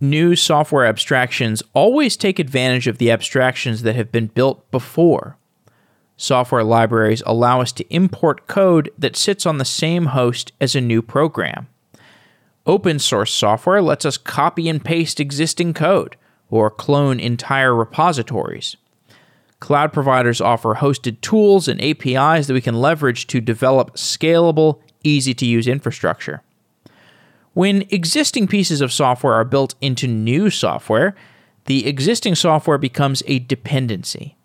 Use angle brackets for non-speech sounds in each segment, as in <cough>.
New software abstractions always take advantage of the abstractions that have been built before. Software libraries allow us to import code that sits on the same host as a new program. Open source software lets us copy and paste existing code or clone entire repositories. Cloud providers offer hosted tools and APIs that we can leverage to develop scalable, easy to use infrastructure. When existing pieces of software are built into new software, the existing software becomes a dependency.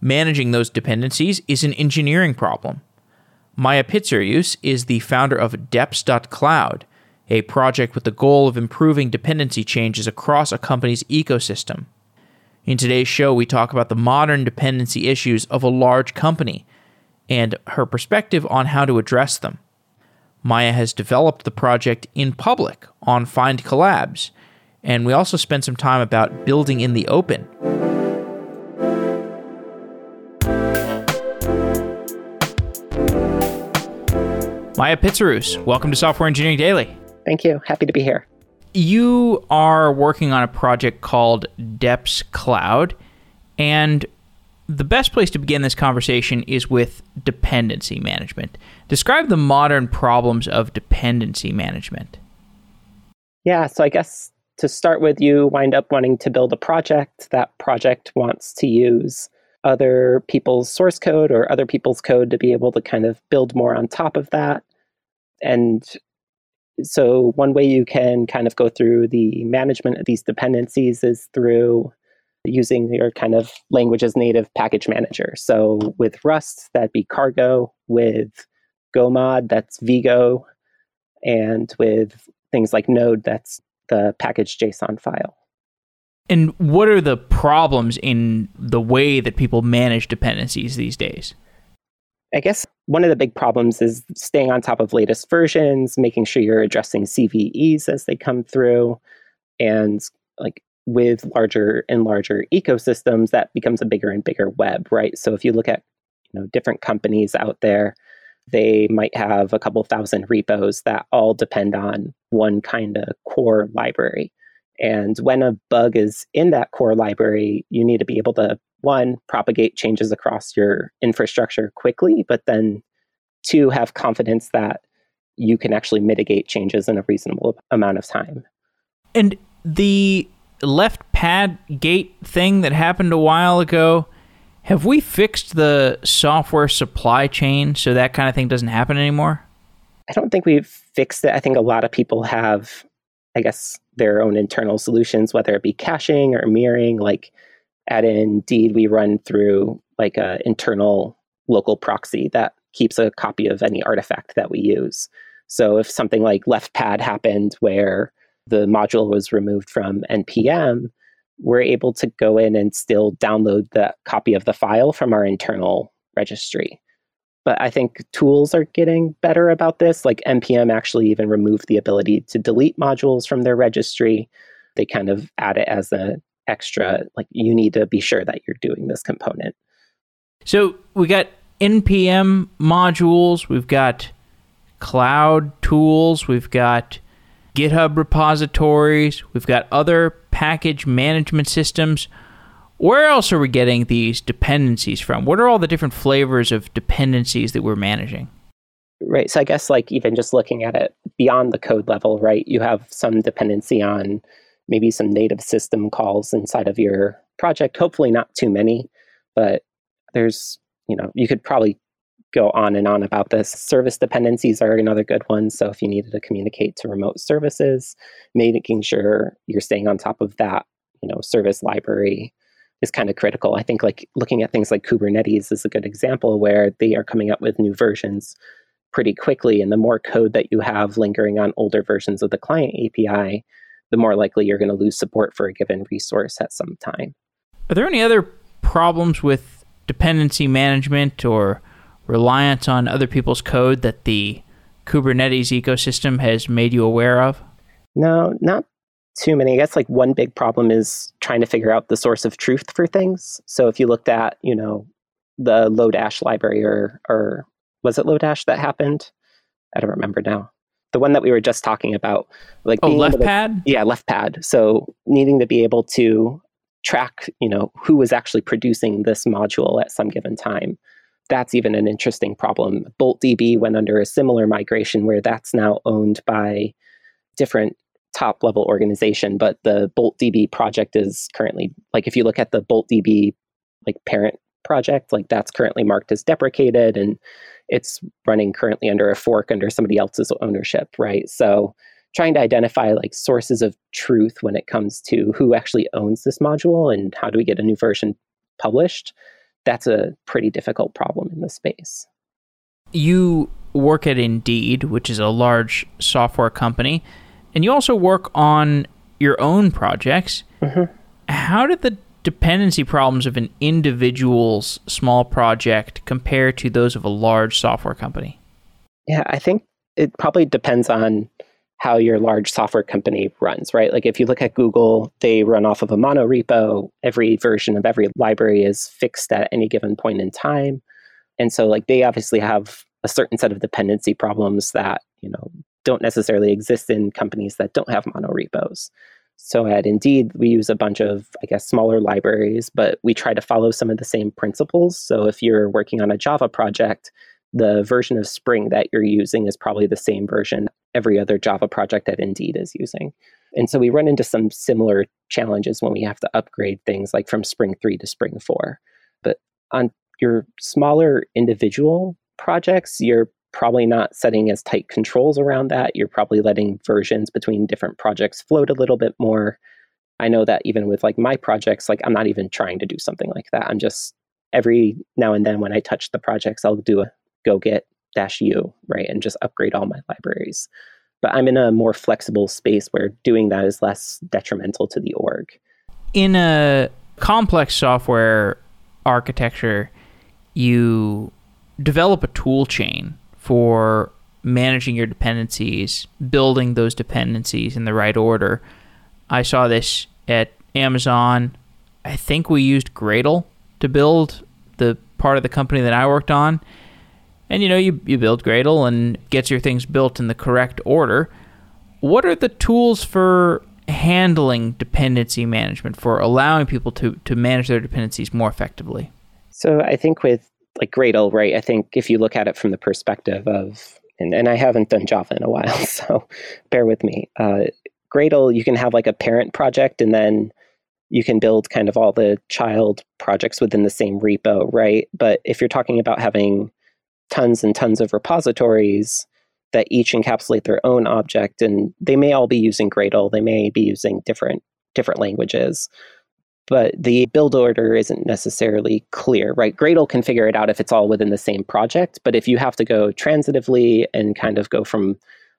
Managing those dependencies is an engineering problem. Maya Pitzeruse is the founder of Deps.cloud, a project with the goal of improving dependency changes across a company's ecosystem. In today's show, we talk about the modern dependency issues of a large company and her perspective on how to address them. Maya has developed the project in public on findcollabs, and we also spent some time about building in the open. Maya Pitzeruse, welcome to Software Engineering Daily. Thank you. Happy to be here. You are working on a project called Deps Cloud, and the best place to begin this conversation is with dependency management. Describe the modern problems of dependency management. Yeah, so I guess to start with, you wind up wanting to build a project. That project wants to use other people's source code or other people's code to be able to kind of build more on top of that. And so one way you can kind of go through the management of these dependencies is through using your kind of language's native package manager. So with Rust, that'd be Cargo. With GoMod, that's vgo. And with things like Node, that's the package JSON file. And what are the problems in the way that people manage dependencies these days? I guess one of the big problems is staying on top of latest versions, making sure you're addressing CVEs as they come through, and like with larger and larger ecosystems, that becomes a bigger and bigger web, right? So if you look at you know different companies out there, they might have a couple thousand repos that all depend on one kind of core library. And when a bug is in that core library, you need to be able to one, propagate changes across your infrastructure quickly, but then two, have confidence that you can actually mitigate changes in a reasonable amount of time. And the left pad gate thing that happened a while ago, have we fixed the software supply chain so that kind of thing doesn't happen anymore? I don't think we've fixed it. I think a lot of people have, I guess, their own internal solutions, whether it be caching or mirroring. Like at Indeed, we run through like an internal local proxy that keeps a copy of any artifact that we use. So if something like left pad happened where the module was removed from npm, we're able to go in and still download the copy of the file from our internal registry. But I think tools are getting better about this. Like npm actually even removed the ability to delete modules from their registry. They kind of add it as an extra, like you need to be sure that you're doing this component. So we got npm modules, we've got cloud tools, we've got GitHub repositories, we've got other package management systems. Where else are we getting these dependencies from? What are all the different flavors of dependencies that we're managing? Right. So I guess like even just looking at it beyond the code level, right? You have some dependency on maybe some native system calls inside of your project. Hopefully not too many, but there's, you know, you could probably go on and on about this. Service dependencies are another good one. So if you needed to communicate to remote services, making sure you're staying on top of that, you know, service library is kind of critical. I think like looking at things like Kubernetes is a good example where they are coming up with new versions pretty quickly. And the more code that you have lingering on older versions of the client API, the more likely you're going to lose support for a given resource at some time. Are there any other problems with dependency management or reliance on other people's code that the Kubernetes ecosystem has made you aware of? No, not too many. I guess like one big problem is trying to figure out the source of truth for things. So if you looked at, you know, the Lodash library or or was it Lodash that happened? I don't remember now. the one that we were just talking about, like oh, left to, pad. Yeah, left pad. So needing to be able to track, you know, who was actually producing this module at some given time. That's even an interesting problem. BoltDB went under a similar migration where that's now owned by different top level organization, but the BoltDB project is currently like if you look at the BoltDB like parent project, like that's currently marked as deprecated and it's running currently under a fork under somebody else's ownership, right? So trying to identify like sources of truth when it comes to who actually owns this module and how do we get a new version published, that's a pretty difficult problem in the space. You work at Indeed, which is a large software company and you also work on your own projects. Mm-hmm. How did the dependency problems of an individual's small project compare to those of a large software company? Yeah, I think it probably depends on how your large software company runs, right? Like if you look at Google, they run off of a monorepo. Every version of every library is fixed at any given point in time. And so like they obviously have a certain set of dependency problems that, you know, don't necessarily exist in companies that don't have monorepos. So at Indeed, we use a bunch of, I guess, smaller libraries, but we try to follow some of the same principles. So if you're working on a Java project, the version of Spring that you're using is probably the same version every other Java project at Indeed is using. And so we run into some similar challenges when we have to upgrade things like from Spring 3 to Spring 4. But on your smaller individual projects, you're probably not setting as tight controls around that. You're probably letting versions between different projects float a little bit more. I know that even with like my projects, like I'm not even trying to do something like that. I'm just every now and then when I touch the projects, I'll do a go get dash u, right? And just upgrade all my libraries. But I'm in a more flexible space where doing that is less detrimental to the org. In a complex software architecture, you develop a tool chain for managing your dependencies, building those dependencies in the right order. I saw this at Amazon. I think we used Gradle to build the part of the company that I worked on. And you know, you, you build Gradle and gets your things built in the correct order. What are the tools for handling dependency management, for allowing people to, to manage their dependencies more effectively? So I think with like Gradle, right? I think if you look at it from the perspective of, and, and I haven't done Java in a while, <laughs> so bear with me. Uh, Gradle, you can have like a parent project and then you can build kind of all the child projects within the same repo, right? But if you're talking about having tons and tons of repositories that each encapsulate their own object, and they may all be using Gradle, they may be using different different languages but the build order isn't necessarily clear, right? Gradle can figure it out if it's all within the same project, but if you have to go transitively and kind of go from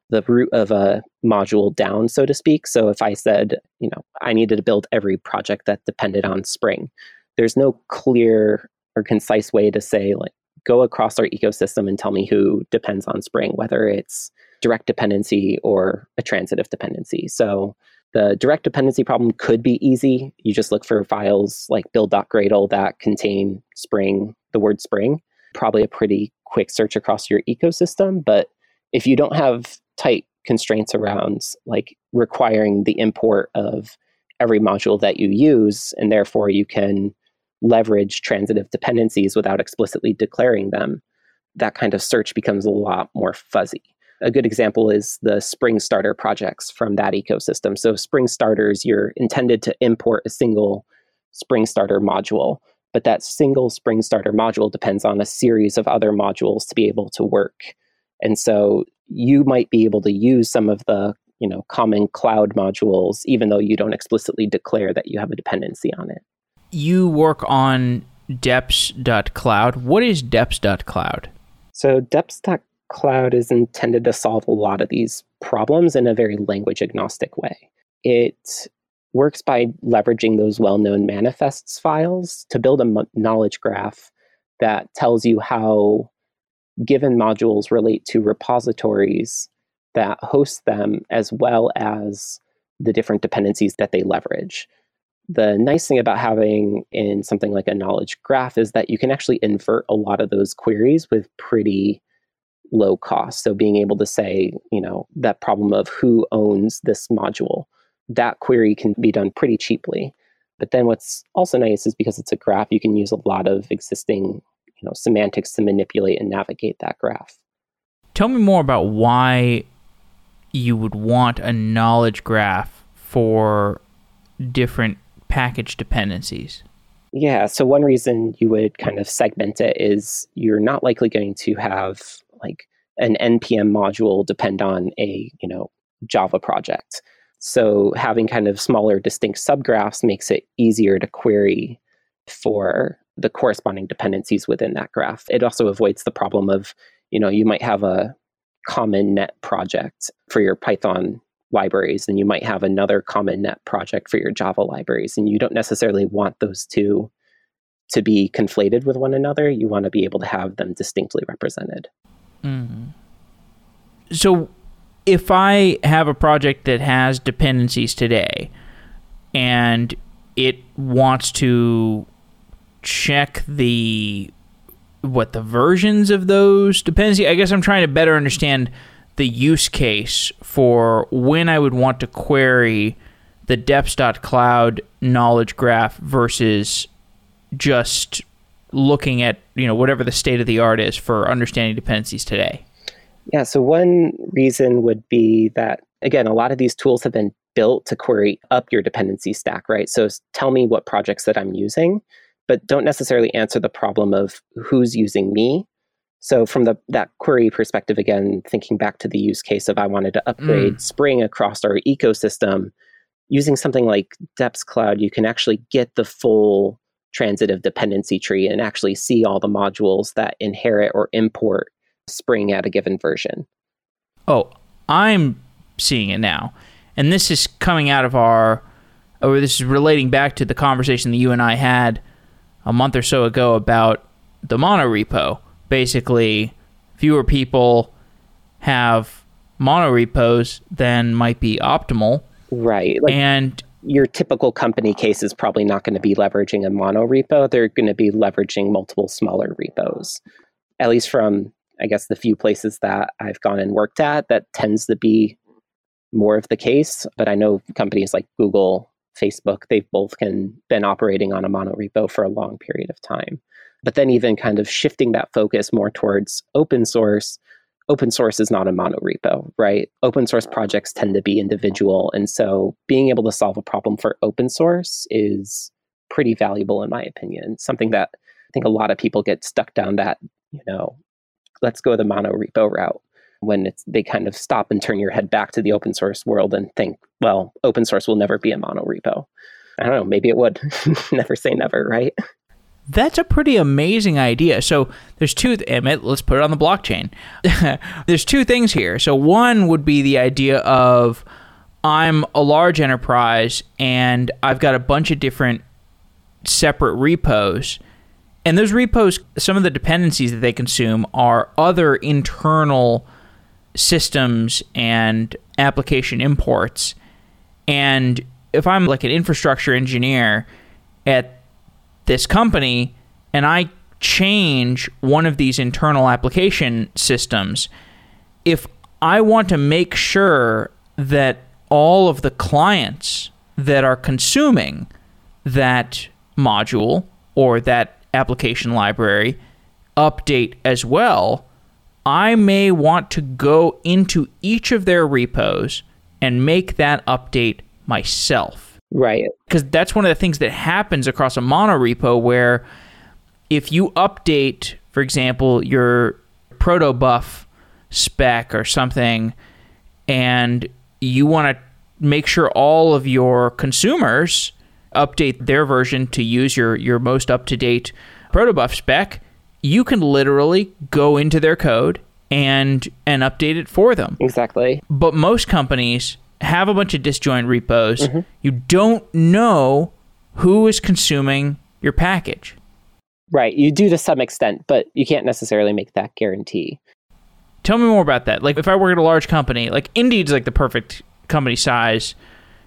the root of a module down, so to speak. So if I said, you know, I needed to build every project that depended on Spring, there's no clear or concise way to say, like, go across our ecosystem and tell me who depends on Spring, whether it's direct dependency or a transitive dependency. So the direct dependency problem could be easy. You just look for files like build.gradle that contain Spring, the word Spring. Probably a pretty quick search across your ecosystem. But if you don't have tight constraints around like requiring the import of every module that you use, and therefore you can leverage transitive dependencies without explicitly declaring them, that kind of search becomes a lot more fuzzy. A good example is the Spring Starter projects from that ecosystem. So, Spring Starters, you're intended to import a single Spring Starter module, but that single Spring Starter module depends on a series of other modules to be able to work. And so, you might be able to use some of the you know common cloud modules even though you don't explicitly declare that you have a dependency on it you work on deps.cloud what is deps.cloud so deps.cloud cloud is intended to solve a lot of these problems in a very language agnostic way. It works by leveraging those well known manifests files to build a knowledge graph that tells you how given modules relate to repositories that host them as well as the different dependencies that they leverage. The nice thing about having in something like a knowledge graph is that you can actually invert a lot of those queries with pretty low cost. So being able to say, you know, that problem of who owns this module, that query can be done pretty cheaply. But then what's also nice is because it's a graph, you can use a lot of existing, you know, semantics to manipulate and navigate that graph. Tell me more about why you would want a knowledge graph for different package dependencies. Yeah, so one reason you would kind of segment it is you're not likely going to have like an npm module depend on a, you know, Java project. So having kind of smaller distinct subgraphs makes it easier to query for the corresponding dependencies within that graph. It also avoids the problem of, you know, you might have a common net project for your Python libraries, and you might have another common net project for your Java libraries, and you don't necessarily want those two to be conflated with one another. You want to be able to have them distinctly represented. Mm. So if I have a project that has dependencies today and it wants to check the what the versions of those dependency I guess I'm trying to better understand the use case for when I would want to query the deps.cloud knowledge graph versus just looking at you know whatever the state of the art is for understanding dependencies today yeah, so one reason would be that, again, a lot of these tools have been built to query up your dependency stack, right? So tell me what projects that I'm using, but don't necessarily answer the problem of who's using me. So from the that query perspective, again, thinking back to the use case of I wanted to upgrade mm. Spring across our ecosystem, using something like Deps Cloud, you can actually get the full transitive dependency tree and actually see all the modules that inherit or import spring at a given version. Oh, I'm seeing it now. And this is coming out of our, or this is relating back to the conversation that you and I had a month or so ago about the mono repo. Basically, fewer people have mono repos than might be optimal. Right. Like, and your typical company case is probably not going to be leveraging a mono repo. They're going to be leveraging multiple smaller repos, at least from I guess the few places that I've gone and worked at, that tends to be more of the case. But I know companies like Google, Facebook, they've both can been operating on a mono repo for a long period of time. But then even kind of shifting that focus more towards open source, open source is not a mono repo, right? Open source projects tend to be individual. And so being able to solve a problem for open source is pretty valuable in my opinion. Something that I think a lot of people get stuck down that, you know, let's go the mono repo route when it's they kind of stop and turn your head back to the open source world and think, well, open source will never be a mono repo. I don't know, maybe it would. <laughs> never say never, right? That's a pretty amazing idea. So there's two. Emmett, let's put it on the blockchain. <laughs> there's two things here. So one would be the idea of I'm a large enterprise and I've got a bunch of different separate repos and those repos, some of the dependencies that they consume are other internal systems and application imports. And if I'm like an infrastructure engineer at this company and I change one of these internal application systems, if I want to make sure that all of the clients that are consuming that module or that application library update as well, I may want to go into each of their repos and make that update myself. Right. Because that's one of the things that happens across a mono repo where if you update, for example, your protobuf spec or something, and you want to make sure all of your consumers update their version to use your your most up to date protobuf spec, you can literally go into their code and and update it for them. Exactly. But most companies have a bunch of disjoint repos. Mm-hmm. You don't know who is consuming your package. Right. You do to some extent, but you can't necessarily make that guarantee. Tell me more about that. Like if I work at a large company, like Indeed's like the perfect company size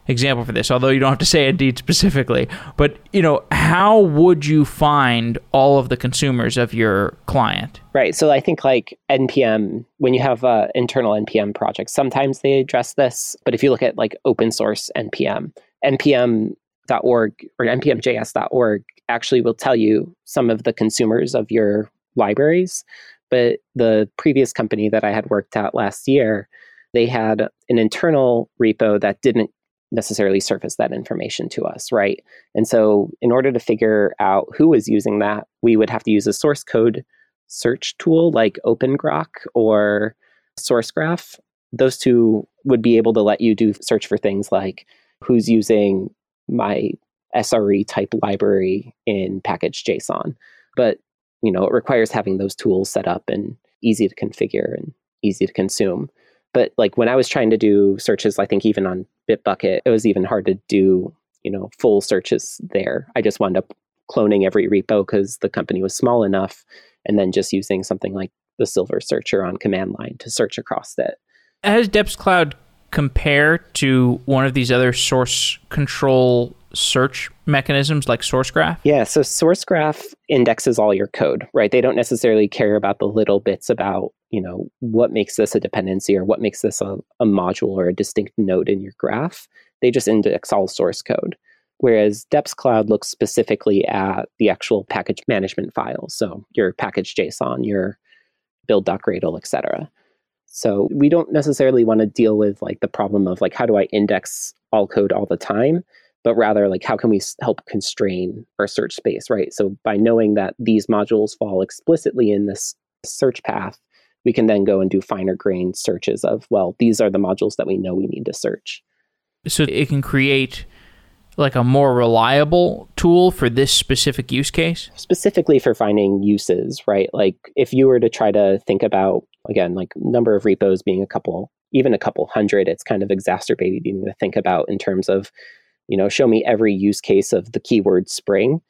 example for this, although you don't have to say Indeed specifically. But you know, how would you find all of the consumers of your client? Right. So I think like npm when you have uh, internal npm projects, sometimes they address this. But if you look at like open source npm, npm.org or npmjs.org actually will tell you some of the consumers of your libraries. But the previous company that I had worked at last year, they had an internal repo that didn't necessarily surface that information to us, right? And so, in order to figure out who is using that, we would have to use a source code search tool like OpenGrok or SourceGraph. Those two would be able to let you do search for things like who's using my SRE type library in package JSON. But you know, it requires having those tools set up and easy to configure and easy to consume. But like when I was trying to do searches, I think even on Bitbucket, it was even hard to do, you know, full searches there. I just wound up cloning every repo because the company was small enough and then just using something like the Silver Searcher on command line to search across it. Has Deps Cloud compare to one of these other source control search mechanisms like SourceGraph? Yeah, so SourceGraph indexes all your code, right? They don't necessarily care about the little bits about, you know, what makes this a dependency or what makes this a, a module or a distinct node in your graph. They just index all source code. Whereas Deps Cloud looks specifically at the actual package management files. So your package JSON, your build.gradle, etc. So we don't necessarily want to deal with like the problem of like how do I index all code all the time, but rather like how can we help constrain our search space, right? So by knowing that these modules fall explicitly in this search path, we can then go and do finer grained searches of well, these are the modules that we know we need to search. So it can create like a more reliable tool for this specific use case? Specifically for finding uses, right? Like if you were to try to think about again, like number of repos being a couple, even a couple hundred, it's kind of exacerbated exacerbating to think about in terms of, you know, show me every use case of the keyword spring,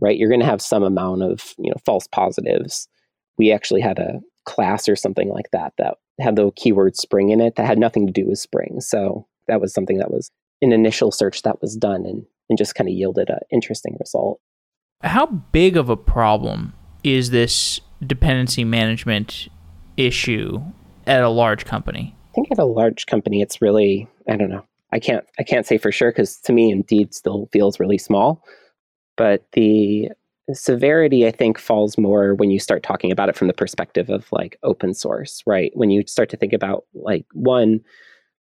right? You're going to have some amount of, you know, false positives. We actually had a class or something like that that had the keyword spring in it that had nothing to do with spring. So that was something that was an initial search that was done and, and just kind of yielded an interesting result. How big of a problem is this dependency management issue at a large company? I think at a large company, it's really I don't know. I can't I can't say for sure because to me, Indeed still feels really small. But the severity, I think, falls more when you start talking about it from the perspective of like open source, right? When you start to think about like one,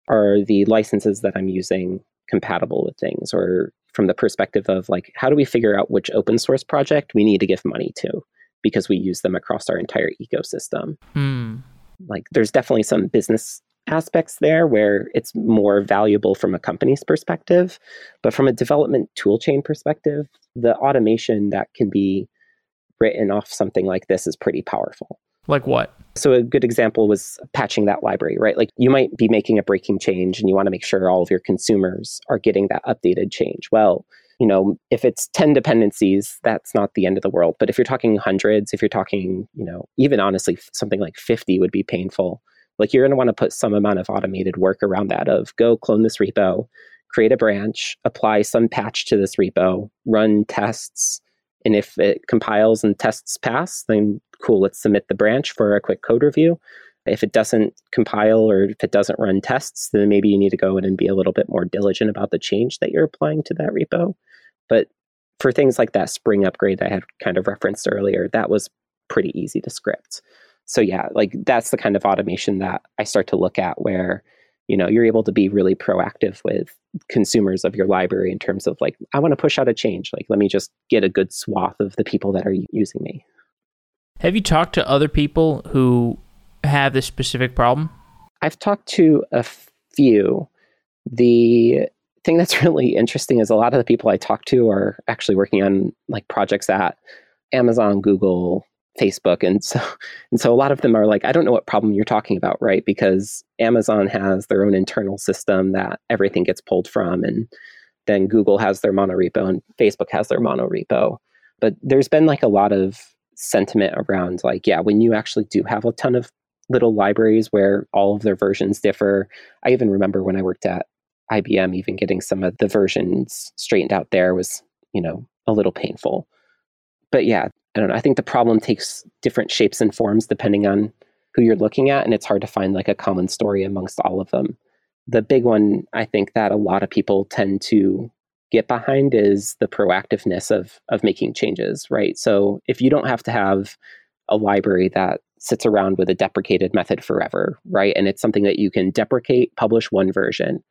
are the licenses that I'm using compatible with things, or from the perspective of like how do we figure out which open source project we need to give money to? Because we use them across our entire ecosystem. Mm. Like there's definitely some business aspects there where it's more valuable from a company's perspective, but from a development toolchain perspective, the automation that can be written off something like this is pretty powerful. Like what? So a good example was patching that library, right? Like you might be making a breaking change and you want to make sure all of your consumers are getting that updated change. Well, you know, if it's 10 dependencies, that's not the end of the world. But if you're talking hundreds, if you're talking, you know, even honestly, something like 50 would be painful. Like you're going to want to put some amount of automated work around that of go clone this repo, create a branch, apply some patch to this repo, run tests. And if it compiles and tests pass, then cool, let's submit the branch for a quick code review. If it doesn't compile or if it doesn't run tests, then maybe you need to go in and be a little bit more diligent about the change that you're applying to that repo. But for things like that spring upgrade I had kind of referenced earlier, that was pretty easy to script. So yeah, like that's the kind of automation that I start to look at where, you know, you're able to be really proactive with consumers of your library in terms of like, I want to push out a change. Like, let me just get a good swath of the people that are using me. Have you talked to other people who have this specific problem? I've talked to a few. The thing that's <laughs> really interesting is a lot of the people I talk to are actually working on like projects at Amazon, Google, Facebook, and so <laughs> and so a lot of them are like, I don't know what problem you're talking about, right? Because Amazon has their own internal system that everything gets pulled from, and then Google has their monorepo and Facebook has their monorepo. But there's been like a lot of sentiment around like, yeah, when you actually do have a ton of little libraries where all of their versions differ. I even remember when I worked at IBM, even getting some of the versions straightened out there was, you know, a little painful. But yeah, I don't know. I think the problem takes different shapes and forms depending on who you're looking at, and it's hard to find like a common story amongst all of them. The big one I think that a lot of people tend to get behind is the proactiveness of of making changes, right? So if you don't have to have a library that sits around with a deprecated method forever, right? And it's something that you can deprecate, publish one version,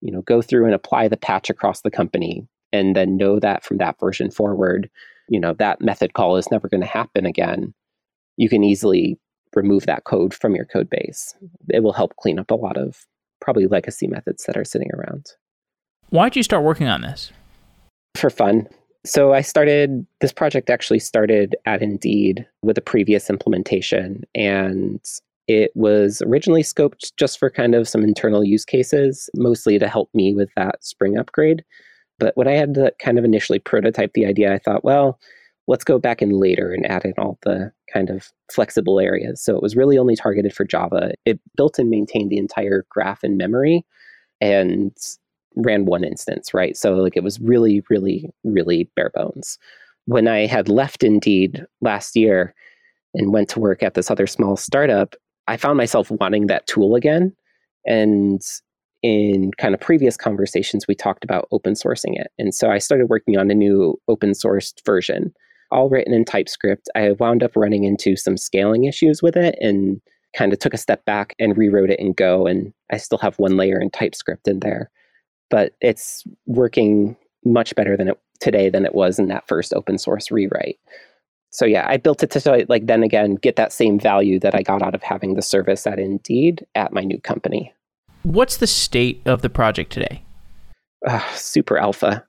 you know, go through and apply the patch across the company and then know that from that version forward, you know, that method call is never going to happen again. You can easily remove that code from your code base. It will help clean up a lot of probably legacy methods that are sitting around. Why did you start working on this? For fun. So I started, this project actually started at Indeed with a previous implementation. And it was originally scoped just for kind of some internal use cases, mostly to help me with that Spring upgrade. But when I had to kind of initially prototype the idea, I thought, well, let's go back in later and add in all the kind of flexible areas. So it was really only targeted for Java. It built and maintained the entire graph in memory. And ran one instance, right? So like it was really, really, really bare bones. When I had left Indeed last year and went to work at this other small startup, I found myself wanting that tool again. And in kind of previous conversations, we talked about open sourcing it. And so I started working on a new open sourced version, all written in TypeScript. I wound up running into some scaling issues with it and kind of took a step back and rewrote it in Go. And I still have one layer in TypeScript in there but it's working much better than it today than it was in that first open source rewrite. So yeah, I built it to like then again get that same value that I got out of having the service at Indeed at my new company. What's the state of the project today? Uh, super alpha.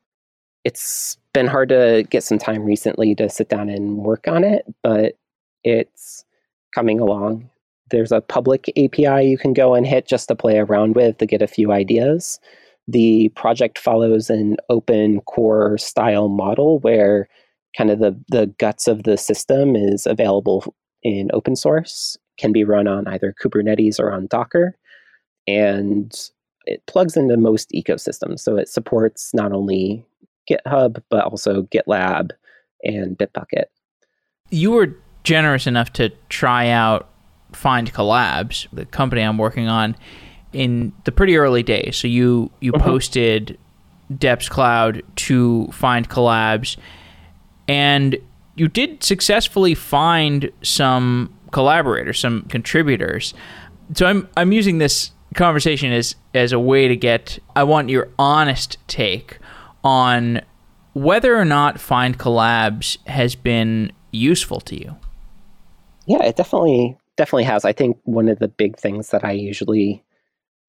It's been hard to get some time recently to sit down and work on it, but it's coming along. There's a public API you can go and hit just to play around with to get a few ideas. The project follows an open core style model where kind of the, the guts of the system is available in open source, can be run on either Kubernetes or on Docker. And it plugs into most ecosystems. So it supports not only GitHub, but also GitLab and Bitbucket. You were generous enough to try out findcollabs, the company I'm working on, in the pretty early days. So you you uh-huh. posted Deps Cloud to find collabs, and you did successfully find some collaborators, some contributors. So I'm I'm using this conversation as as a way to get I want your honest take on whether or not find collabs has been useful to you. Yeah, it definitely definitely has. I think one of the big things that I usually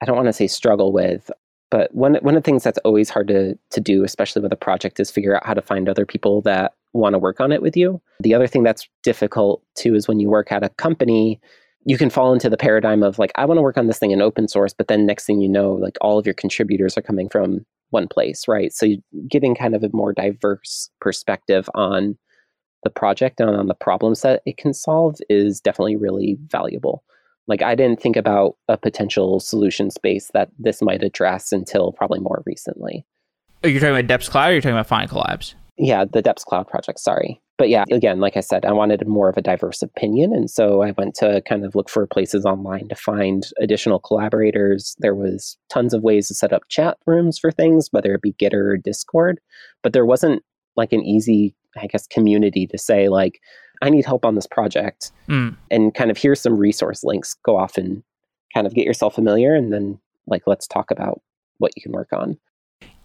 I don't want to say struggle with, but one one of the things that's always hard to to do, especially with a project, is figure out how to find other people that want to work on it with you. The other thing that's difficult too is when you work at a company, you can fall into the paradigm of like, I want to work on this thing in open source, but then next thing you know, like all of your contributors are coming from one place, right? So getting kind of a more diverse perspective on the project and on the problems that it can solve is definitely really valuable. Like I didn't think about a potential solution space that this might address until probably more recently. Oh, Are you talking about Deps Cloud or you're talking about findcollabs? Yeah, the Deps Cloud project, sorry. But yeah, again, like I said, I wanted more of a diverse opinion. And so I went to kind of look for places online to find additional collaborators. There was tons of ways to set up chat rooms for things, whether it be Gitter or Discord. But there wasn't like an easy, I guess, community to say like, I need help on this project. Mm. And kind of here's some resource links. Go off and kind of get yourself familiar and then like let's talk about what you can work on.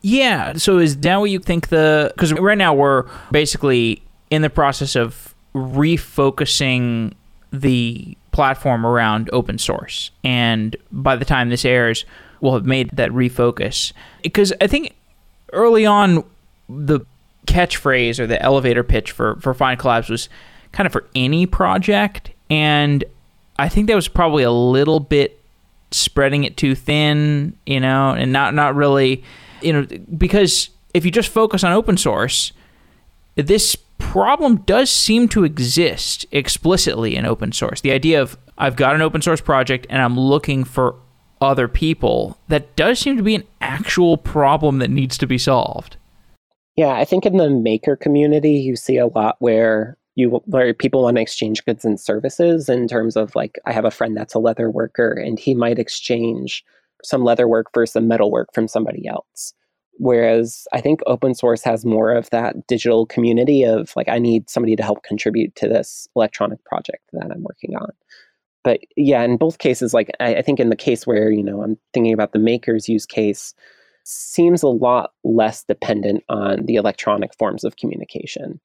Yeah. So is that what you think the because right now we're basically in the process of refocusing the platform around open source. And by the time this airs, we'll have made that refocus. Because I think early on the catchphrase or the elevator pitch for, for findcollabs was kind of for any project. And I think that was probably a little bit spreading it too thin, you know, and not not really, you know, because if you just focus on open source, this problem does seem to exist explicitly in open source. The idea of I've got an open source project and I'm looking for other people, that does seem to be an actual problem that needs to be solved. Yeah, I think in the maker community, you see a lot where you where people want to exchange goods and services in terms of like I have a friend that's a leather worker and he might exchange some leather work for some metal work from somebody else. Whereas I think open source has more of that digital community of like, I need somebody to help contribute to this electronic project that I'm working on. But yeah, in both cases, like I, I think in the case where, you know, I'm thinking about the maker's use case, seems a lot less dependent on the electronic forms of communication.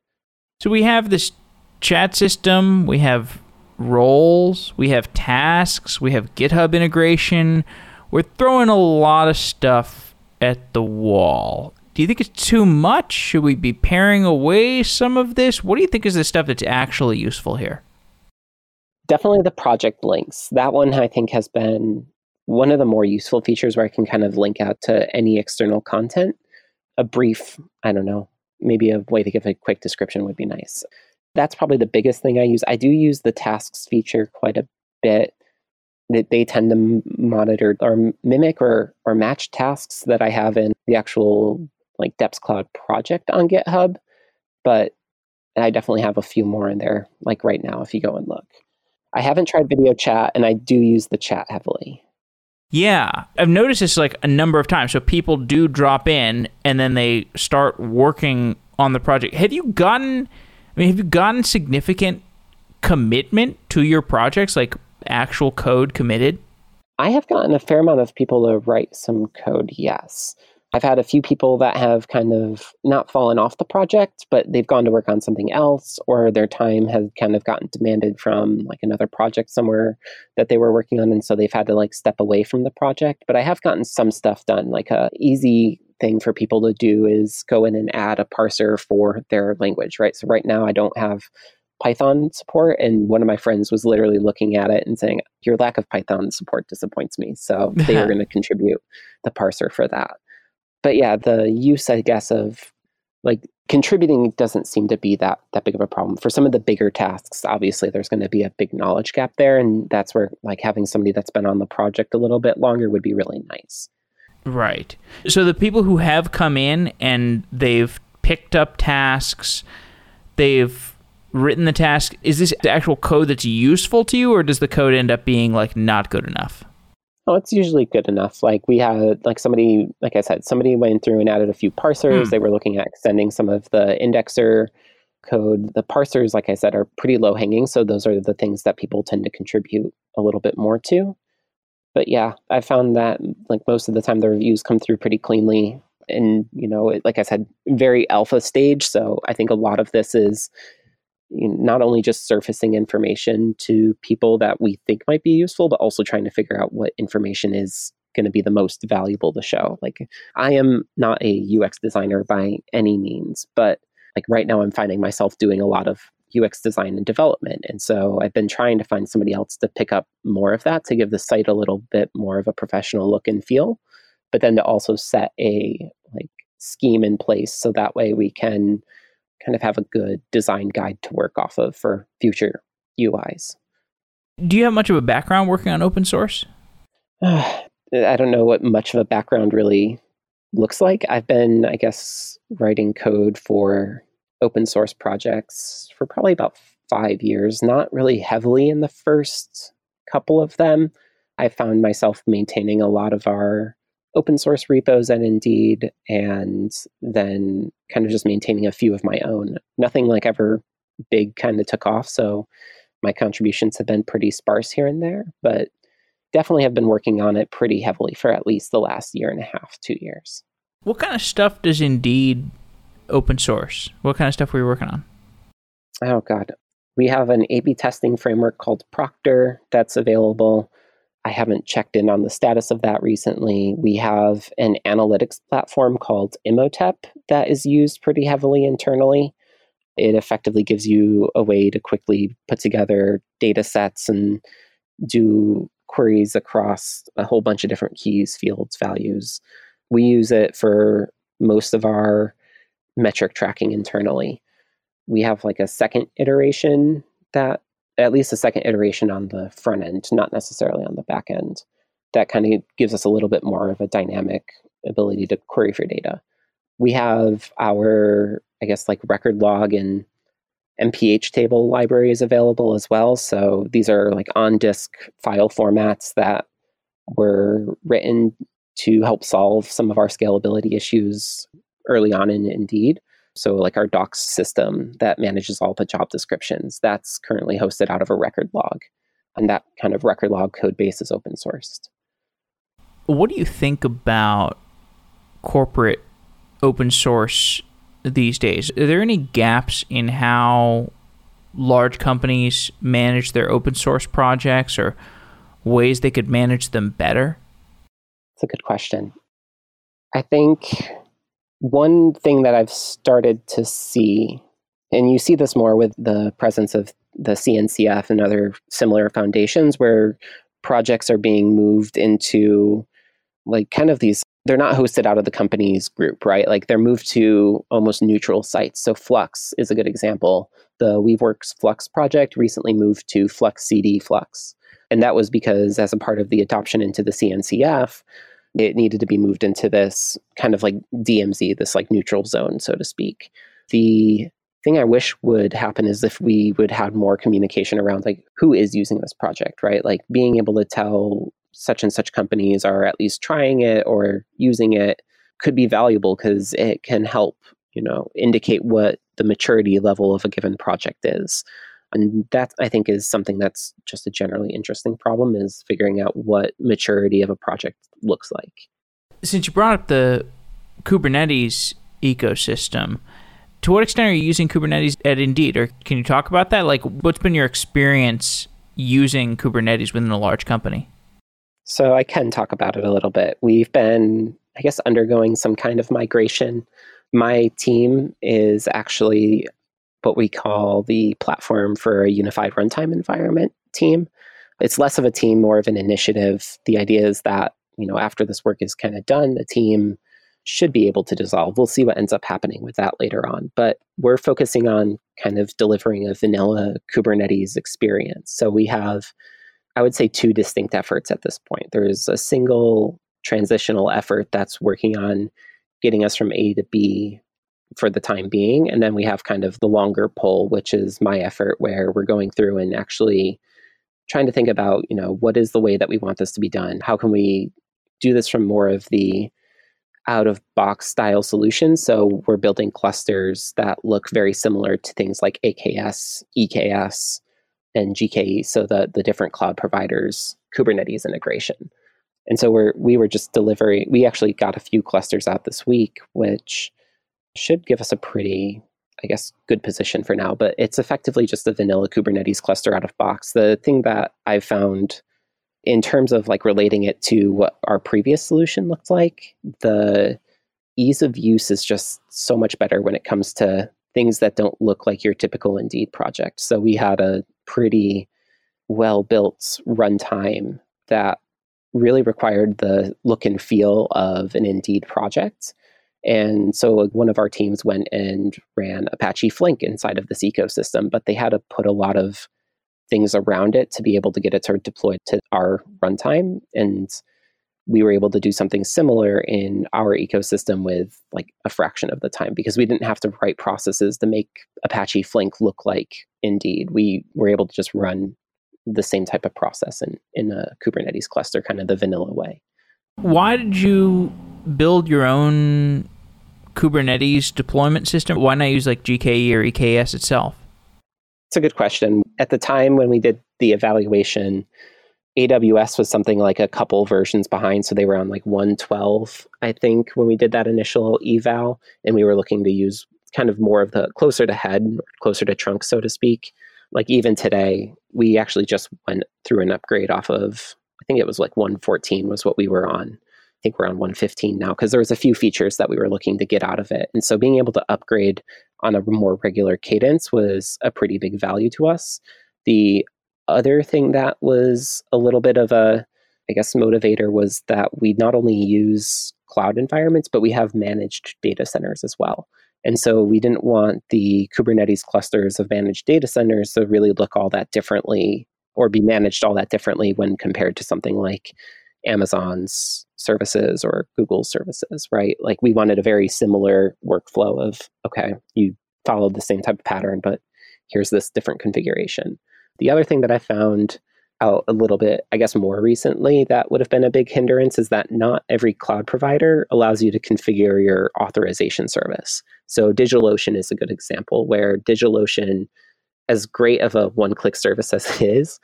So we have this chat system, we have roles, we have tasks, we have GitHub integration. We're throwing a lot of stuff at the wall. Do you think it's too much? Should we be paring away some of this? What do you think is the stuff that's actually useful here? Definitely the project links. That one I think has been one of the more useful features where I can kind of link out to any external content. A brief, I don't know, maybe a way to give a quick description would be nice. That's probably the biggest thing I use. I do use the tasks feature quite a bit they, they tend to monitor or mimic or, or match tasks that I have in the actual like Deps Cloud project on GitHub. But I definitely have a few more in there, like right now, if you go and look. I haven't tried video chat, and I do use the chat heavily. Yeah, I've noticed this like a number of times. So people do drop in and then they start working on the project. Have you gotten, I mean, have you gotten significant commitment to your projects? Like actual code committed? I have gotten a fair amount of people to write some code, yes. I've had a few people that have kind of not fallen off the project, but they've gone to work on something else, or their time has kind of gotten demanded from like another project somewhere that they were working on, and so they've had to like step away from the project. But I have gotten some stuff done. Like a easy thing for people to do is go in and add a parser for their language, right? So right now I don't have Python support. And one of my friends was literally looking at it and saying, Your lack of Python support disappoints me. So they are <laughs> going to contribute the parser for that. But yeah, the use, I guess, of like contributing doesn't seem to be that that big of a problem. For some of the bigger tasks, obviously there's going to be a big knowledge gap there. And that's where like having somebody that's been on the project a little bit longer would be really nice. Right. So the people who have come in and they've picked up tasks, they've written the task, is this the actual code that's useful to you, or does the code end up being like not good enough? Oh, it's usually good enough. Like we had, like somebody, like I said, somebody went through and added a few parsers. Hmm. They were looking at extending some of the indexer code. The parsers, like I said, are pretty low hanging. So those are the things that people tend to contribute a little bit more to. But yeah, I found that like most of the time the reviews come through pretty cleanly. And, you know, it, like I said, very alpha stage. So I think a lot of this is not only just surfacing information to people that we think might be useful, but also trying to figure out what information is going to be the most valuable to show. Like, I am not a UX designer by any means, but like right now, I'm finding myself doing a lot of UX design and development. And so I've been trying to find somebody else to pick up more of that to give the site a little bit more of a professional look and feel, but then to also set a like scheme in place so that way we can kind of have a good design guide to work off of for future UIs. Do you have much of a background working on open source? <sighs> I don't know what much of a background really looks like. I've been, I guess, writing code for open source projects for probably about five years, not really heavily in the first couple of them. I found myself maintaining a lot of our open source repos at Indeed, and then kind of just maintaining a few of my own. Nothing like ever big kind of took off. So my contributions have been pretty sparse here and there, but definitely have been working on it pretty heavily for at least the last year and a half, two years. What kind of stuff does Indeed open source? What kind of stuff were you working on? Oh, God. We have an A B testing framework called Proctor that's available. I haven't checked in on the status of that recently. We have an analytics platform called Imhotep that is used pretty heavily internally. It effectively gives you a way to quickly put together data sets and do queries across a whole bunch of different keys, fields, values. We use it for most of our metric tracking internally. We have like a second iteration that at least a second iteration on the front end, not necessarily on the back end, that kind of gives us a little bit more of a dynamic ability to query for data. We have our, I guess, like record log and MPH table libraries available as well. So these are like on disk file formats that were written to help solve some of our scalability issues early on in Indeed. So, like our docs system that manages all the job descriptions, that's currently hosted out of a record log. And that kind of record log code base is open sourced. What do you think about corporate open source these days? Are there any gaps in how large companies manage their open source projects or ways they could manage them better? It's a good question. I think one thing that I've started to see, and you see this more with the presence of the CNCF and other similar foundations where projects are being moved into like kind of these they're not hosted out of the company's group, right? Like they're moved to almost neutral sites. So Flux is a good example. The Weaveworks Flux project recently moved to Flux CD Flux. And that was because as a part of the adoption into the CNCF, it needed to be moved into this kind of like DMZ, this like neutral zone, so to speak. The thing I wish would happen is if we would have more communication around like who is using this project, right? Like being able to tell such and such companies are at least trying it or using it could be valuable because it can help, you know, indicate what the maturity level of a given project is. And that I think is something that's just a generally interesting problem is figuring out what maturity of a project looks like. Since you brought up the Kubernetes ecosystem, to what extent are you using Kubernetes at Indeed? Or can you talk about that? Like, what's been your experience using Kubernetes within a large company? So, I can talk about it a little bit. We've been, I guess, undergoing some kind of migration. My team is actually what we call the platform for a unified runtime environment team. It's less of a team, more of an initiative. The idea is that, you know, after this work is kind of done, the team should be able to dissolve. We'll see what ends up happening with that later on. But we're focusing on kind of delivering a vanilla Kubernetes experience. So we have, I would say, two distinct efforts at this point. There's a single transitional effort that's working on getting us from A to B for the time being. And then we have kind of the longer pull, which is my effort, where we're going through and actually trying to think about, you know, what is the way that we want this to be done? How can we do this from more of the out of box style solutions? So we're building clusters that look very similar to things like AKS, EKS, and GKE. So the, the different cloud providers, Kubernetes integration. And so we're we were just delivering. We actually got a few clusters out this week, which should give us a pretty, I guess, good position for now. But it's effectively just a vanilla Kubernetes cluster out of box. The thing that I've found in terms of like relating it to what our previous solution looked like, the ease of use is just so much better when it comes to things that don't look like your typical Indeed project. So we had a pretty well built runtime that really required the look and feel of an Indeed project and so one of our teams went and ran Apache Flink inside of this ecosystem, but they had to put a lot of things around it to be able to get it sort of deployed to our runtime. And we were able to do something similar in our ecosystem with like a fraction of the time because we didn't have to write processes to make Apache Flink look like Indeed. We were able to just run the same type of process in, in a Kubernetes cluster, kind of the vanilla way. Why did you build your own Kubernetes deployment system? Why not use like GKE or EKS itself? It's a good question. At the time when we did the evaluation, AWS was something like a couple versions behind. So they were on like 112, I think, when we did that initial eval. And we were looking to use kind of more of the closer to head, closer to trunk, so to speak. Like even today, we actually just went through an upgrade off of, I think it was like 114 was what we were on think we're on 115 now because there was a few features that we were looking to get out of it. And so being able to upgrade on a more regular cadence was a pretty big value to us. The other thing that was a little bit of a I guess motivator was that we not only use cloud environments, but we have managed data centers as well. And so we didn't want the Kubernetes clusters of managed data centers to really look all that differently or be managed all that differently when compared to something like Amazon's services or Google's services, right? Like we wanted a very similar workflow of, okay, you followed the same type of pattern, but here's this different configuration. The other thing that I found out a little bit, I guess more recently, that would have been a big hindrance is that not every cloud provider allows you to configure your authorization service. So DigitalOcean is a good example where DigitalOcean, as great of a one click service as it is,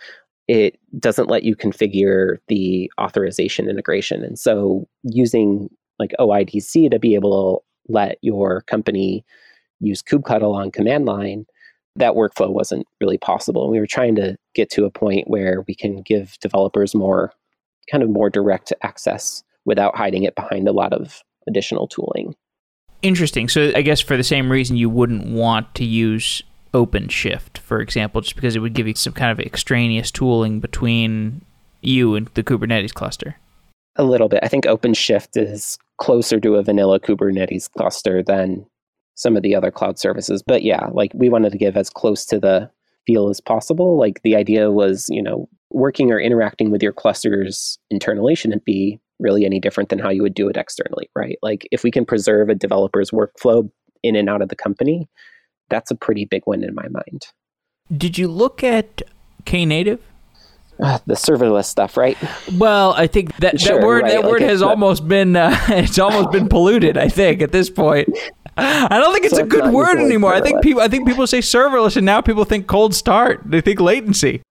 it doesn't let you configure the authorization integration. And so using like OIDC to be able to let your company use kubectl on command line, that workflow wasn't really possible. And we were trying to get to a point where we can give developers more kind of more direct access without hiding it behind a lot of additional tooling. Interesting. So I guess for the same reason you wouldn't want to use OpenShift, for example, just because it would give you some kind of extraneous tooling between you and the Kubernetes cluster. A little bit. I think OpenShift is closer to a vanilla Kubernetes cluster than some of the other cloud services. But yeah, like we wanted to give as close to the feel as possible. Like the idea was, you know, working or interacting with your clusters internally shouldn't be really any different than how you would do it externally, right? Like if we can preserve a developer's workflow in and out of the company, that's a pretty big win in my mind. Did you look at Knative? Uh, the serverless stuff, right? Well, I think that, sure, that word right. that like word has almost been uh, <laughs> it's almost been polluted. I think at this point. I don't think it's so a good word anymore. Serverless. I think people I think people say serverless and now people think cold start. They think latency.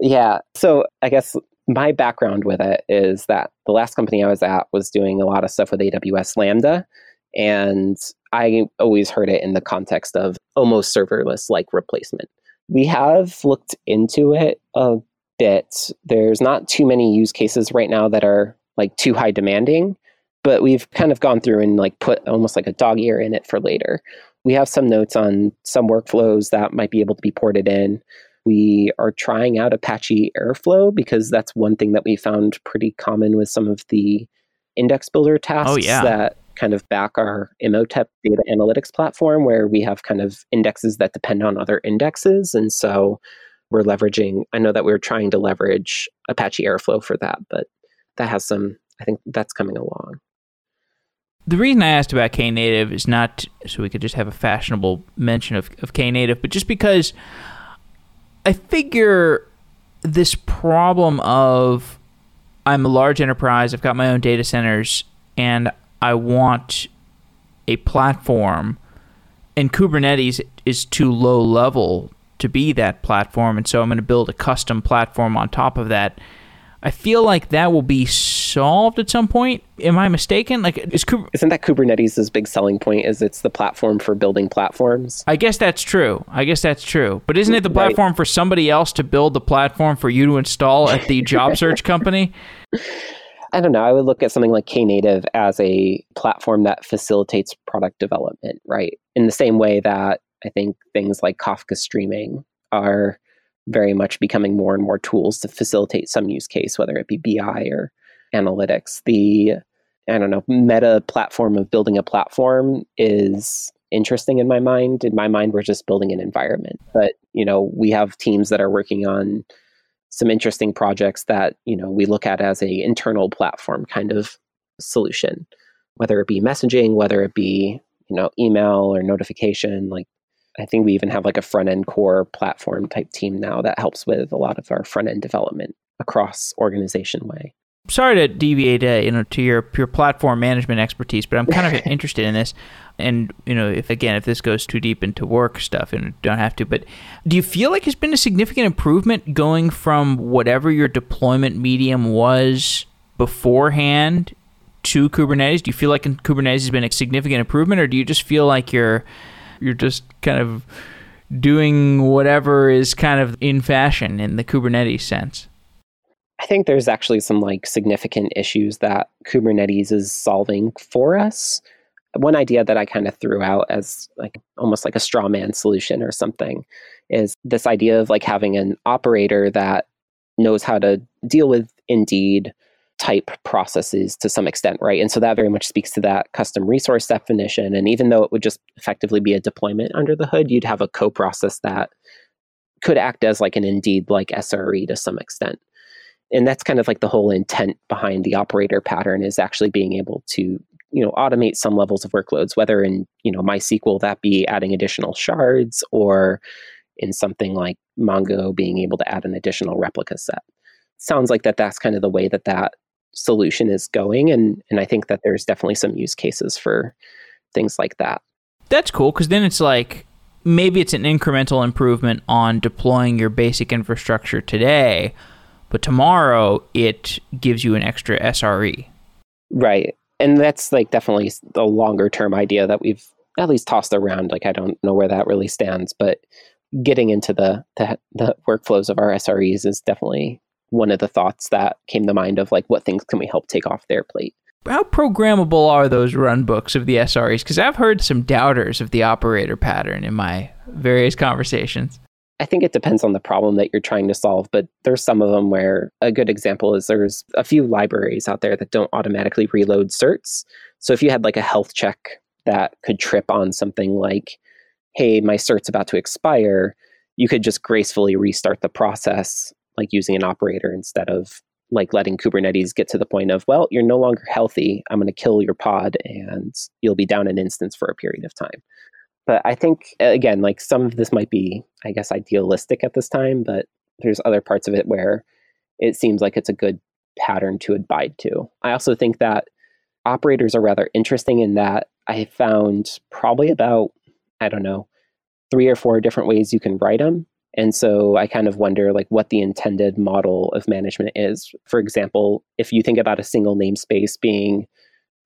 Yeah. So I guess my background with it is that the last company I was at was doing a lot of stuff with AWS Lambda. And I always heard it in the context of almost serverless like replacement. We have looked into it a bit. There's not too many use cases right now that are like too high demanding, but we've kind of gone through and like put almost like a dog ear in it for later. We have some notes on some workflows that might be able to be ported in. We are trying out Apache Airflow because that's one thing that we found pretty common with some of the index builder oh, tasks oh, yeah. that kind of back our Imhotep data analytics platform where we have kind of indexes that depend on other indexes. And so we're leveraging, I know that we're trying to leverage Apache Airflow for that, but that has some, I think that's coming along. The reason I asked about Knative is not so we could just have a fashionable mention of, of Knative, but just because I figure this problem of I'm a large enterprise, I've got my own data centers, and I want a platform, and Kubernetes is too low level to be that platform, and so I'm going to build a custom platform on top of that. I feel like that will be solved at some point. Am I mistaken? Like, is Kub- isn't that Kubernetes' big selling point? Is it's the platform for building platforms? I guess that's true. I guess that's true. But isn't it the platform right. for somebody else to build the platform for you to install at the job <laughs> search company? I don't know. I would look at something like Knative as a platform that facilitates product development, right? In the same way that I think things like Kafka streaming are very much becoming more and more tools to facilitate some use case, whether it be BI or analytics. The I don't know, meta platform of building a platform is interesting in my mind. In my mind, we're just building an environment. But, you know, we have teams that are working on some interesting projects that you know we look at as a internal platform kind of solution whether it be messaging whether it be you know email or notification like i think we even have like a front end core platform type team now that helps with a lot of our front end development across organization way sorry to deviate uh, you know to your your platform management expertise but i'm kind of <laughs> interested in this. And you know if again if this goes too deep into work stuff and don't have to but do you feel like it's been a significant improvement going from whatever your deployment medium was beforehand to kubernetes? Do you feel like kubernetes has been a significant improvement or do you just feel like you're you're just kind of doing whatever is kind of in fashion in the kubernetes sense I think there's actually some like significant issues that Kubernetes is solving for us one idea that I kind of threw out as like almost like a straw man solution or something is this idea of like having an operator that knows how to deal with indeed type processes to some extent, right? And so that very much speaks to that custom resource definition. And even though it would just effectively be a deployment under the hood, you'd have a co-process that could act as like an indeed like SRE to some extent. And that's kind of like the whole intent behind the operator pattern is actually being able to you know automate some levels of workloads whether in you know mysql that be adding additional shards or in something like mongo being able to add an additional replica set. Sounds like that that's kind of the way that that solution is going and and i think that there's definitely some use cases for things like that. That's cool because then it's like maybe it's an incremental improvement on deploying your basic infrastructure today but tomorrow it gives you an extra sre right. And that's like definitely the longer term idea that we've at least tossed around. Like i don't know where that really stands but getting into the the, the workflows of our sres is definitely one of the thoughts that came to mind of like what things can we help take off their plate? How programmable are those run books of the sres because i've heard some doubters of the operator pattern in my various conversations I think it depends on the problem that you're trying to solve, but there's some of them where a good example is there's a few libraries out there that don't automatically reload certs. So if you had like a health check that could trip on something like, hey, my cert's about to expire, you could just gracefully restart the process, like using an operator instead of like letting Kubernetes get to the point of, well, you're no longer healthy. I'm going to kill your pod and you'll be down an instance for a period of time. But I think, uh, again, like some of this might be, I guess, idealistic at this time, but there's other parts of it where it seems like it's a good pattern to abide to. I also think that operators are rather interesting in that I found probably about, I don't know, three or four different ways you can write them. And so I kind of wonder like what the intended model of management is. For example, if you think about a single namespace being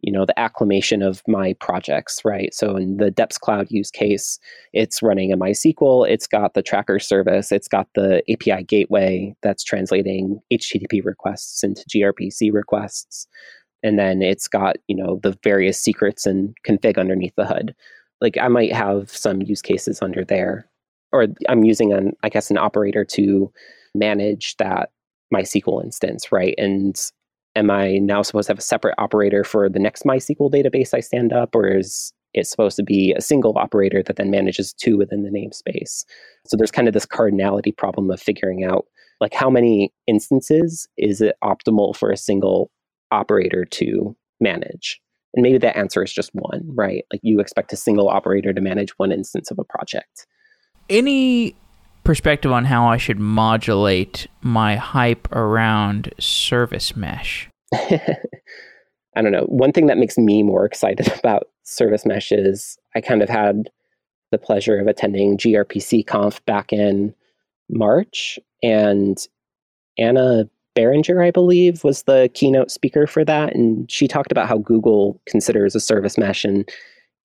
you know the acclamation of my projects right? So in the deps cloud use case it's running a mysql it's got the tracker service it's got the api gateway that's translating http requests into grpc requests. And then it's got you know the various secrets and config underneath the hood like i might have some use cases under there or i'm using an i guess an operator to manage that mysql instance right? And am I now supposed to have a separate operator for the next MySQL database I stand up, or is it supposed to be a single operator that then manages two within the namespace? So there's kind of this cardinality problem of figuring out like how many instances is it optimal for a single operator to manage? And maybe that answer is just one, right? Like you expect a single operator to manage one instance of a project. Any perspective on how I should modulate my hype around service mesh? <laughs> I don't know. One thing that makes me more excited <laughs> about service mesh is I kind of had the pleasure of attending gRPC conf back in March, and Anna Berenberg, I believe, was the keynote speaker for that. And she talked about how Google considers a service mesh. And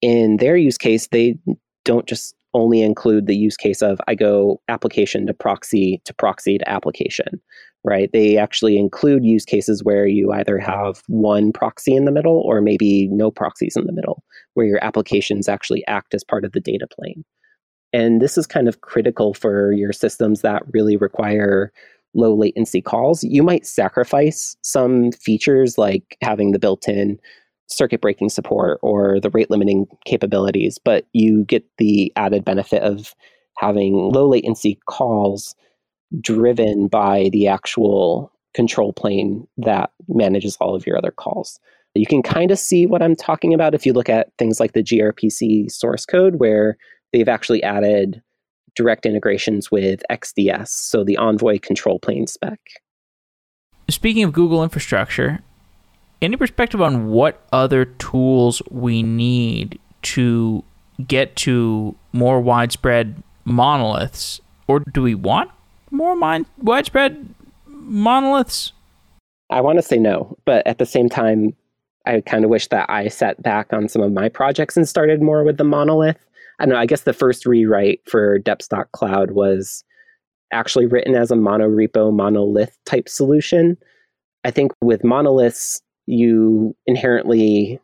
in their use case, they don't just only include the use case of I go application to proxy to proxy to application, right? They actually include use cases where you either have one proxy in the middle or maybe no proxies in the middle, where your applications actually act as part of the data plane. And this is kind of critical for your systems that really require low latency calls. You might sacrifice some features like having the built in circuit breaking support or the rate limiting capabilities, but you get the added benefit of having low latency calls driven by the actual control plane that manages all of your other calls. You can kind of see what I'm talking about if you look at things like the gRPC source code, where they've actually added direct integrations with XDS, so the Envoy control plane spec. Speaking of Google infrastructure, any perspective on what other tools we need to get to more widespread monoliths, or do we want more mind- widespread monoliths? I want to say no, but at the same time, I kind of wish that I sat back on some of my projects and started more with the monolith. I know. I guess the first rewrite for deps.cloud was actually written as a monorepo monolith type solution. I think with monoliths, you inherently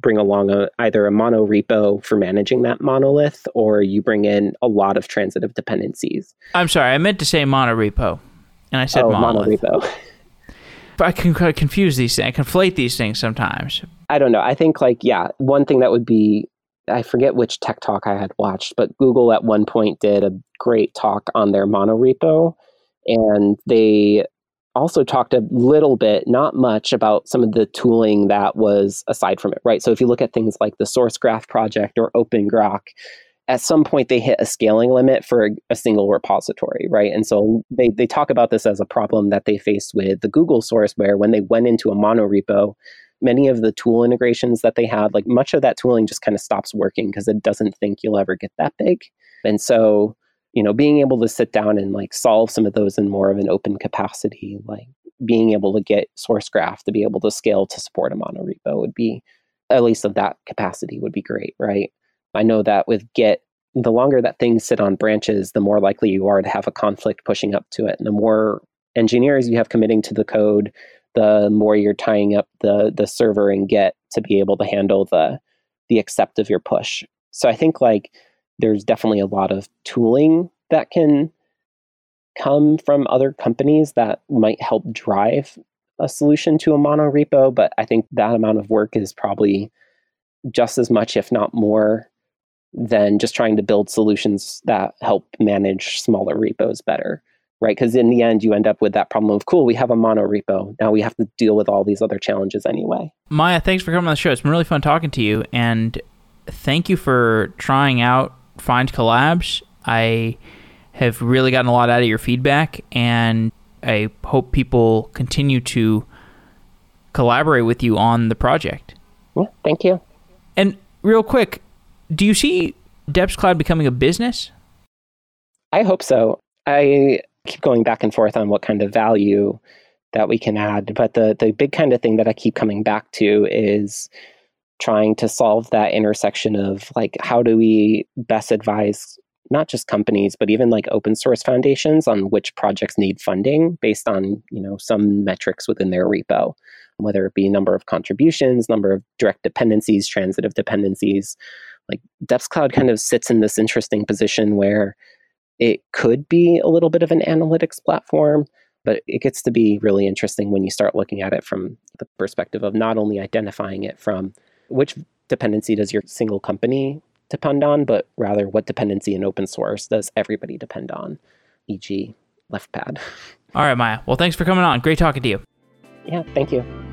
bring along a, either a mono repo for managing that monolith or you bring in a lot of transitive dependencies. I'm sorry, I meant to say monorepo, and I said oh, monolith. monorepo. But I can confuse these things. I conflate these things sometimes. I don't know. I think like yeah, one thing that would be I forget which tech talk I had watched, but Google at one point did a great talk on their monorepo, and they also talked a little bit, not much, about some of the tooling that was aside from it, right? So if you look at things like the Sourcegraph project or OpenGrok, at some point they hit a scaling limit for a, a, single repository, right? And so they, they talk about this as a problem that they faced with the Google source, where when they went into a monorepo, many of the tool integrations that they had, like much of that tooling just kind of stops working because it doesn't think you'll ever get that big. And so, you know, being able to sit down and like solve some of those in more of an open capacity, like being able to get Sourcegraph to be able to scale to support a monorepo would be, at least of that capacity, would be great, right? I know that with Git, the longer that things sit on branches, the more likely you are to have a conflict pushing up to it. And the more engineers you have committing to the code, the more you're tying up the the server and Git to be able to handle the the accept of your push. So I think like there's definitely a lot of tooling that can come from other companies that might help drive a solution to a mono repo, but I think that amount of work is probably just as much, if not more, than just trying to build solutions that help manage smaller repos better right? Because in the end you end up with that problem of cool we have a mono repo. Now we have to deal with all these other challenges anyway. Maya thanks for coming on the show. It's been really fun talking to you and thank you for trying out Findcollabs i have really gotten a lot out of your feedback and i hope people continue to collaborate with you on the project yeah, thank you and real quick do you see Deps Cloud becoming a business? I hope so. I keep going back and forth on what kind of value that we can add, but the the big kind of thing that I keep coming back to is trying to solve that intersection of like how do we best advise not just companies but even like open source foundations on which projects need funding based on you know some metrics within their repo whether it be number of contributions number of direct dependencies transitive dependencies. Like Deps Cloud kind of sits in this interesting position where it could be a little bit of an analytics platform, but it gets to be really interesting when you start looking at it from the perspective of not only identifying it from which dependency does your single company depend on, but rather what dependency in open source does everybody depend on, e.g., LeftPad. All right, Maya. Well, thanks for coming on. Great talking to you. Yeah, thank you.